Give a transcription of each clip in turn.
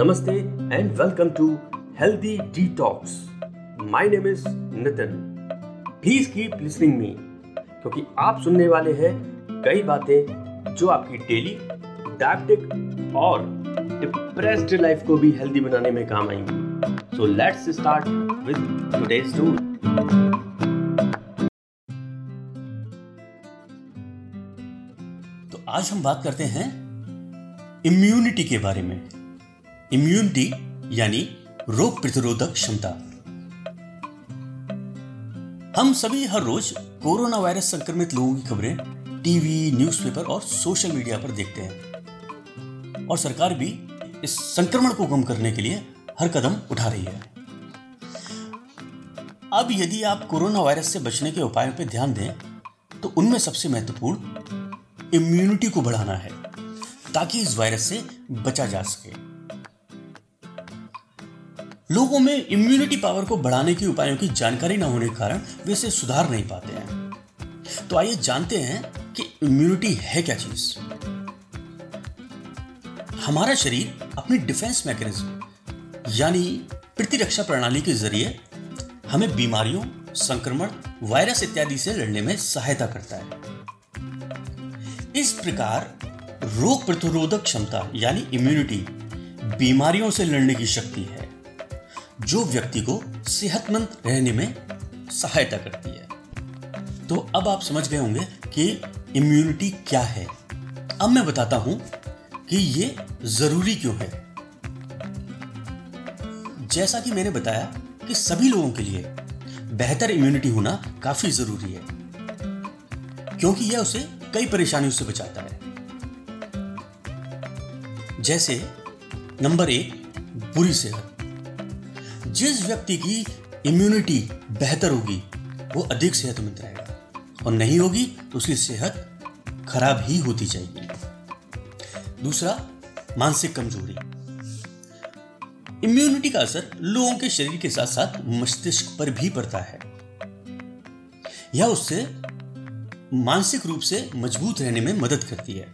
Namaste and welcome to Healthy Detox. My name is Nitin. Please keep listening me, क्योंकि आप सुनने वाले हैं कई बातें जो आपकी डेली डायबिटिक और डिप्रेस्ड लाइफ को भी हेल्दी बनाने में काम आएँगी so let's start with today's tour तो आज हम बात करते हैं इम्यूनिटी के बारे में इम्यूनिटी यानी रोग प्रतिरोधक क्षमता। हम सभी हर रोज कोरोना वायरस संक्रमित लोगों की खबरें टीवी, न्यूज़पेपर और सोशल मीडिया पर देखते हैं। और सरकार भी इस संक्रमण को कम करने के लिए हर कदम उठा रही है। अब यदि आप कोरोना वायरस से बचने के उपायों पर ध्यान दें तो उनमें सबसे महत्वपूर्ण इम्यूनिटी को बढ़ाना है, ताकि इस वायरस से बचा जा सके। लोगों में इम्यूनिटी पावर को बढ़ाने के उपायों की जानकारी न होने के कारण वे इसे सुधार नहीं पाते हैं। तो आइए जानते हैं कि इम्यूनिटी है क्या चीज़। हमारा शरीर अपनी डिफेंस मैकेनिज्म यानी प्रतिरक्षा प्रणाली के ज़रिए हमें बीमारियों, संक्रमण वायरस इत्यादि से लड़ने में सहायता करता है। इस प्रकार रोग प्रतिरोधक क्षमता, यानी इम्यूनिटी बीमारियों से लड़ने की शक्ति है। जो व्यक्ति को सेहतमंद रहने में सहायता करती है। तो अब आप समझ गए होंगे कि इम्यूनिटी क्या है। अब मैं बताता हूँ कि ये ज़रूरी क्यों है। जैसा कि मैंने बताया कि सभी लोगों के लिए बेहतर इम्यूनिटी होना काफ़ी ज़रूरी है, क्योंकि यह उसे कई परेशानियों से बचाता है। जैसे नंबर एक, बुरी सेहत। जिस व्यक्ति की इम्यूनिटी बेहतर होगी, वो अधिक सेहतमंद रहेगा। और नहीं होगी तो उसकी सेहत खराब ही होती जाएगी। दूसरा, मानसिक कमज़ोरी। इम्यूनिटी का असर लोगों के शरीर के साथ साथ मस्तिष्क पर भी पड़ता है। यह उससे मानसिक रूप से मज़बूत रहने में मदद करती है,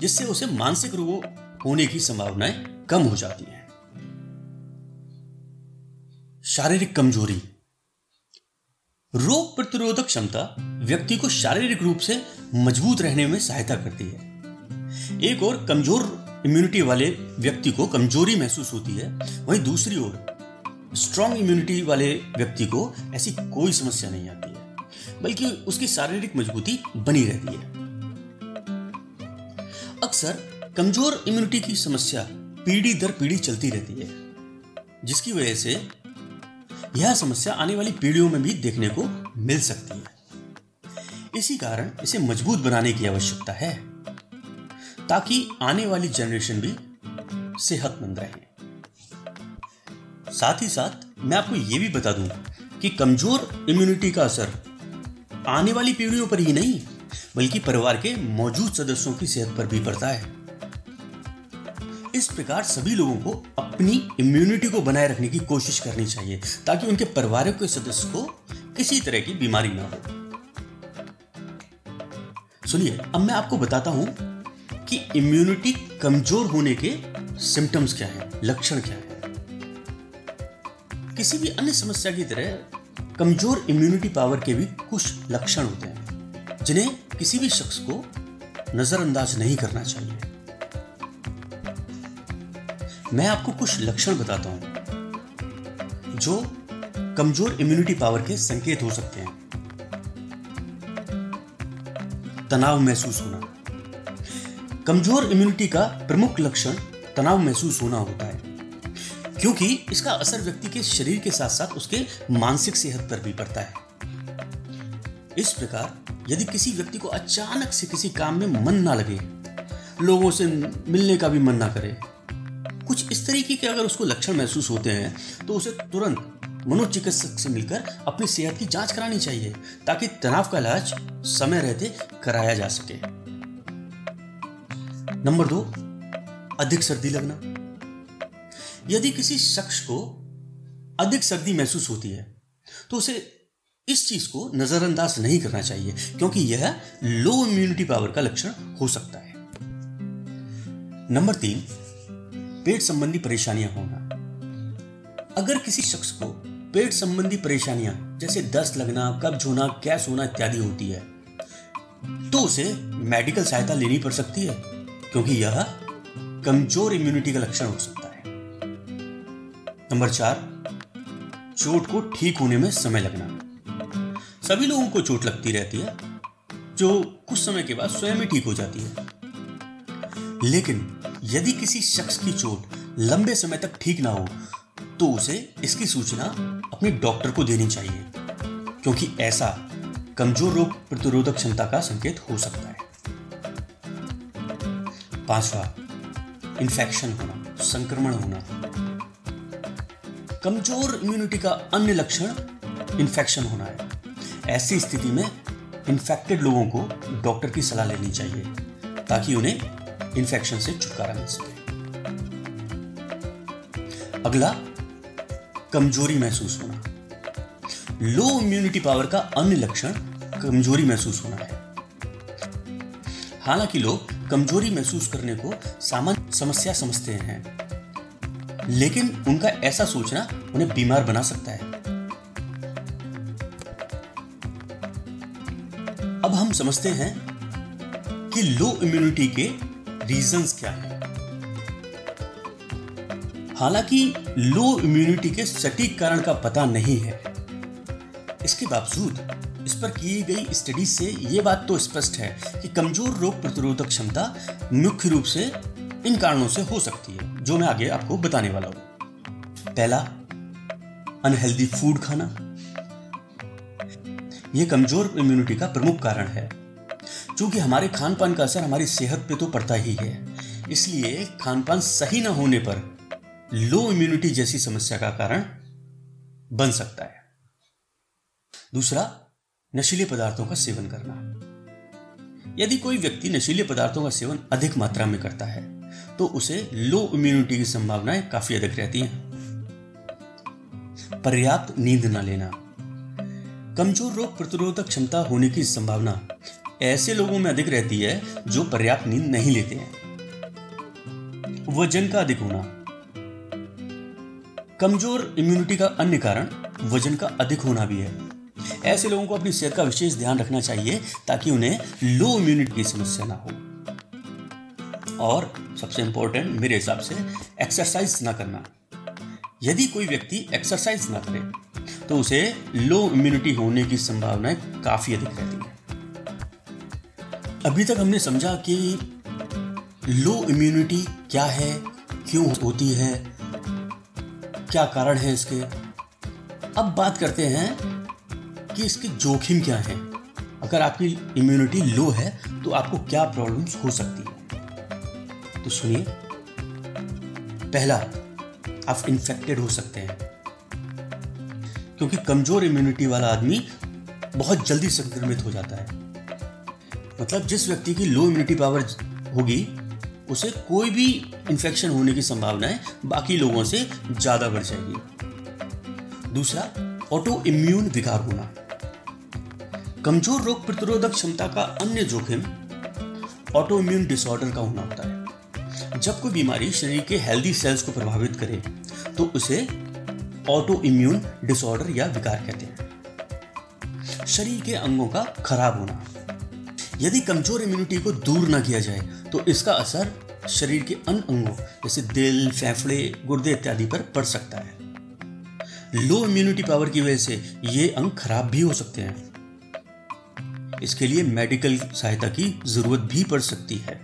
जिससे उसे मानसिक रोगों होने की संभावनाएँ कम हो जाती हैं। शारीरिक कमज़ोरी। रोग प्रतिरोधक क्षमता व्यक्ति को शारीरिक रूप से मज़बूत रहने में सहायता करती है। एक और कमज़ोर इम्यूनिटी वाले व्यक्ति को कमज़ोरी महसूस होती है, वहीं दूसरी ओर स्ट्रॉन्ग इम्यूनिटी वाले व्यक्ति को ऐसी कोई समस्या नहीं आती है, बल्कि उसकी शारीरिक मजबूती बनी रहती है। अक्सर कमज़ोर इम्यूनिटी की समस्या पीढ़ी दर पीढ़ी चलती रहती है, जिसकी वजह से यह समस्या आने वाली पीढ़ियों में भी देखने को मिल सकती है। इसी कारण इसे मज़बूत बनाने की आवश्यकता है, ताकि आने वाली जनरेशन भी सेहतमंद रहे। साथ ही साथ मैं आपको यह भी बता दूँ कि कमज़ोर इम्यूनिटी का असर आने वाली पीढ़ियों पर ही नहीं, बल्कि परिवार के मौजूद सदस्यों की सेहत पर भी पड़ता है। इस प्रकार सभी लोगों को अपनी इम्यूनिटी को बनाए रखने की कोशिश करनी चाहिए, ताकि उनके परिवार के सदस्य को किसी तरह की बीमारी ना हो। सुनिए, अब मैं आपको बताता हूँ कि इम्यूनिटी कमज़ोर होने के सिम्टम्स क्या हैं, लक्षण क्या हैं। किसी भी अन्य समस्या की तरह कमज़ोर इम्यूनिटी पावर के भी कुछ लक्षण होते हैं, जिन्हें किसी भी शख्स को नजरअंदाज नहीं करना चाहिए। मैं आपको कुछ लक्षण बताता हूँ, जो कमज़ोर इम्यूनिटी पावर के संकेत हो सकते हैं। तनाव महसूस होना। कमज़ोर इम्यूनिटी का प्रमुख लक्षण तनाव महसूस होना होता है, क्योंकि इसका असर व्यक्ति के शरीर के साथ साथ उसके मानसिक सेहत पर भी पड़ता है। इस प्रकार, यदि किसी व्यक्ति को अचानक से किसी काम में मन ना लगे, लोगों से मिलने का भी मन ना करे कुछ इस तरीके के अगर उसको लक्षण महसूस होते हैं तो उसे तुरंत मनोचिकित्सक से मिलकर अपनी सेहत की जाँच करानी चाहिए, ताकि तनाव का इलाज समय रहते कराया जा सके। नंबर दो, अधिक सर्दी लगना। यदि किसी शख्स को अधिक सर्दी महसूस होती है तो उसे इस चीज़ को नजरअंदाज नहीं करना चाहिए, क्योंकि यह लो इम्यूनिटी पावर का लक्षण हो सकता है। नंबर तीन पेट संबंधी परेशानियाँ होना। अगर किसी शख्स को पेट संबंधी परेशानियाँ, जैसे दस्त लगना, कब्ज होना गैस होना इत्यादि होती है तो उसे मेडिकल सहायता लेनी पड़ सकती है, क्योंकि यह कमज़ोर इम्यूनिटी का लक्षण हो सकता है। नंबर चार, चोट को ठीक होने में समय लगना। सभी लोगों को चोट लगती रहती है, जो कुछ समय के बाद स्वयं ही ठीक हो जाती है। लेकिन यदि किसी शख्स की चोट लंबे समय तक ठीक ना हो तो उसे इसकी सूचना अपने डॉक्टर को देनी चाहिए, क्योंकि ऐसा कमज़ोर रोग प्रतिरोधक क्षमता का संकेत हो सकता है। पांचवा इन्फेक्शन होना, संक्रमण होना। कमज़ोर इम्यूनिटी का अन्य लक्षण इन्फेक्शन होना है। ऐसी स्थिति में इन्फेक्टेड लोगों को डॉक्टर की सलाह लेनी चाहिए, ताकि उन्हें इन्फेक्शन से छुटकारा मिल सके। अगला, कमज़ोरी महसूस होना। लो इम्यूनिटी पावर का अन्य लक्षण कमज़ोरी महसूस होना है। हालाँकि लोग कमज़ोरी महसूस करने को सामान्य समस्या समझते हैं, लेकिन उनका ऐसा सोचना उन्हें बीमार बना सकता है। अब हम समझते हैं कि लो इम्यूनिटी के रीजंस क्या है? हालाँकि लो इम्यूनिटी के सटीक कारण का पता नहीं है। इसके बावजूद, इस पर की गई स्टडी से यह बात तो स्पष्ट है कि कमज़ोर रोग प्रतिरोधक क्षमता मुख्य रूप से इन कारणों से हो सकती है, जो मैं आगे आपको बताने वाला हूँ। पहला अनहेल्दी फ़ूड खाना। यह कमज़ोर इम्यूनिटी का प्रमुख कारण है। क्योंकि हमारे खान पान का असर हमारी सेहत पे तो पड़ता ही है, इसलिए खान पान सही ना होने पर लो इम्यूनिटी जैसी समस्या का कारण बन सकता है। दूसरा, नशीले पदार्थों का सेवन करना। यदि कोई व्यक्ति नशीले पदार्थों का सेवन अधिक मात्रा में करता है तो उसे लो इम्यूनिटी की संभावनाएँ काफ़ी अधिक रहती हैं। पर्याप्त नींद ना लेना। कमज़ोर रोग प्रतिरोधक क्षमता होने की संभावना ऐसे लोगों में अधिक रहती है जो पर्याप्त नींद नहीं लेते हैं। वज़न का अधिक होना। कमज़ोर इम्यूनिटी का अन्य कारण वज़न का अधिक होना भी है। ऐसे लोगों को अपनी सेहत का विशेष ध्यान रखना चाहिए ताकि उन्हें लो इम्यूनिटी की समस्या ना हो। और सबसे इंपॉर्टेंट मेरे हिसाब से एक्सरसाइज ना करना। यदि कोई व्यक्ति एक्सरसाइज ना करे तो उसे लो इम्यूनिटी होने की संभावनाएँ काफ़ी अधिक रहती है। अभी तक हमने समझा कि लो इम्यूनिटी क्या है, क्यों होती है, क्या कारण है इसके। अब बात करते हैं कि इसके जोखिम क्या हैं। अगर आपकी इम्यूनिटी लो है तो आपको क्या प्रॉब्लम्स हो सकती है। तो सुनिए। पहला, आप इन्फेक्टेड हो सकते हैं। क्योंकि कमज़ोर इम्यूनिटी वाला आदमी बहुत जल्दी संक्रमित हो जाता है। मतलब जिस व्यक्ति की लो इम्यूनिटी पावर होगी, उसे कोई भी इन्फेक्शन होने की संभावना बाकी लोगों से ज़्यादा बढ़ जाएगी। दूसरा ऑटो इम्यून विकार होना। कमज़ोर रोग प्रतिरोधक क्षमता का अन्य जोखिम ऑटो इम्यून डिसऑर्डर का होना होता है। जब कोई बीमारी शरीर के हेल्दी सेल्स को प्रभावित करे तो उसे ऑटो इम्यून डिसऑर्डर या विकार कहते हैं। शरीर के अंगों का खराब होना। यदि कमज़ोर इम्यूनिटी को दूर न किया जाए तो इसका असर शरीर के अन्य अंगों, जैसे दिल, फेफड़े, गुर्दे इत्यादि पर पड़ सकता है। लो इम्यूनिटी पावर की वजह से ये अंग खराब भी हो सकते हैं। इसके लिए मेडिकल सहायता की ज़रूरत भी पड़ सकती है।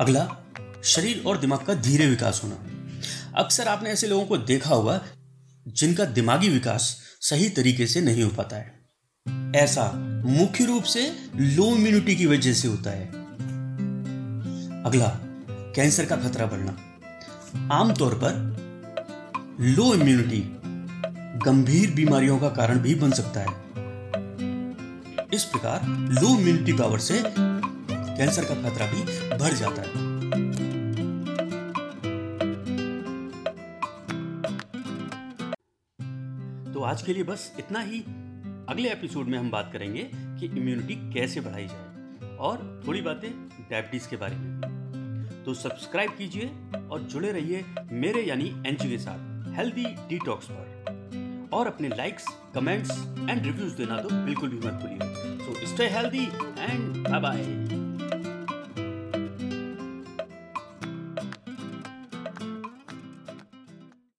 अगला, शरीर और दिमाग का धीरे विकास होना। अक्सर आपने ऐसे लोगों को देखा होगा, जिनका दिमागी विकास सही तरीके से नहीं हो पाता है। ऐसा मुख्य रूप से लो इम्यूनिटी की वजह से होता है। अगला कैंसर का खतरा बढ़ना। आमतौर पर लो इम्यूनिटी गंभीर बीमारियों का कारण भी बन सकता है। इस प्रकार लो इम्यूनिटी पावर से कैंसर का खतरा भी बढ़ जाता है। तो आज के लिए बस इतना ही। अगले एपिसोड में हम बात करेंगे कि इम्यूनिटी कैसे बढ़ाई जाए और थोड़ी बातें डायबिटीज़ के बारे में तो सब्सक्राइब कीजिए और जुड़े रहिए मेरे यानी एनजी के साथ हेल्दी डिटॉक्स पर। और अपने लाइक्स कमेंट्स एंड रिव्यूज़ देना तो बिल्कुल भी मत भूलिए। So stay healthy and bye bye